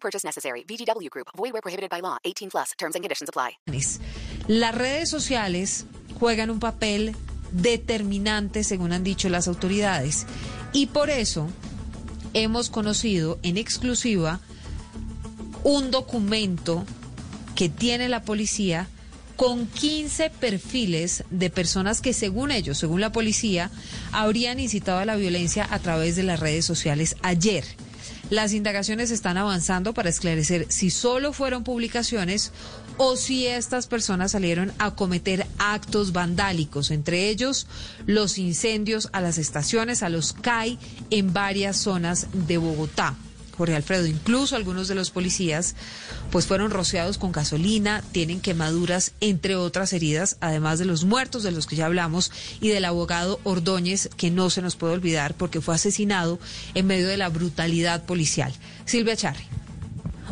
Purchase necessary. VGW Group. Void where prohibited by law. 18 plus. Terms and conditions apply. Las redes sociales juegan un papel determinante, según han dicho las autoridades. Y por eso hemos conocido en exclusiva un documento que tiene la policía con 15 perfiles de personas que según ellos, según la policía, habrían incitado a la violencia a través de las redes sociales ayer. Las indagaciones están avanzando para esclarecer si solo fueron publicaciones o si estas personas salieron a cometer actos vandálicos, entre ellos los incendios a las estaciones, a los CAI en varias zonas de Bogotá. Jorge Alfredo, incluso algunos de los policías pues fueron rociados con gasolina, tienen quemaduras, entre otras heridas, además de los muertos de los que ya hablamos y del abogado Ordóñez, que no se nos puede olvidar porque fue asesinado en medio de la brutalidad policial. Silvia Charri.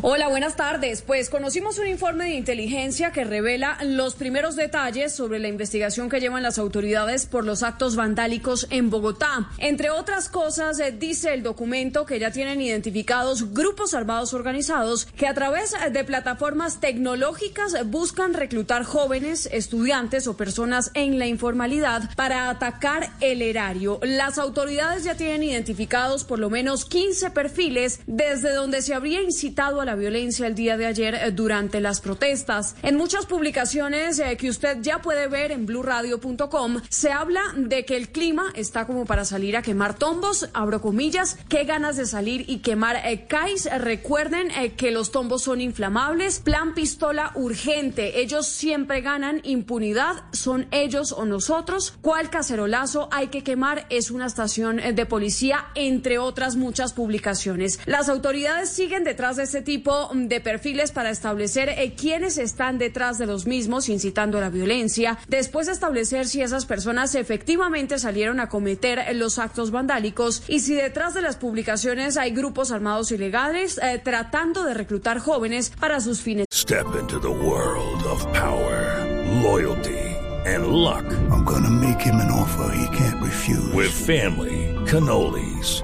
Hola, buenas tardes. Pues conocimos un informe de inteligencia que revela los primeros detalles sobre la investigación que llevan las autoridades por los actos vandálicos en Bogotá. Entre otras cosas, eh, dice el documento que ya tienen identificados grupos armados organizados que a través de plataformas tecnológicas buscan reclutar jóvenes, estudiantes o personas en la informalidad para atacar el erario. Las autoridades ya tienen identificados por lo menos 15 perfiles desde donde se habría incitado a la violencia el día de ayer eh, durante las protestas. En muchas publicaciones eh, que usted ya puede ver en blurradio.com se habla de que el clima está como para salir a quemar tombos, abro comillas, qué ganas de salir y quemar eh, CAIS. Recuerden que los tombos son inflamables, plan pistola urgente. Ellos siempre ganan impunidad, son ellos o nosotros. ¿Cuál cacerolazo hay que quemar? Es una estación de policía, entre otras muchas publicaciones. Las autoridades siguen detrás de este tipo de perfiles para establecer eh, quiénes están detrás de los mismos incitando a la violencia, después de establecer si esas personas efectivamente salieron a cometer los actos vandálicos y si detrás de las publicaciones hay grupos armados ilegales eh, tratando de reclutar jóvenes para sus fines. Step into the world of power, loyalty, and luck. I'm gonna make him an offer he can't refuse. With family, cannolis,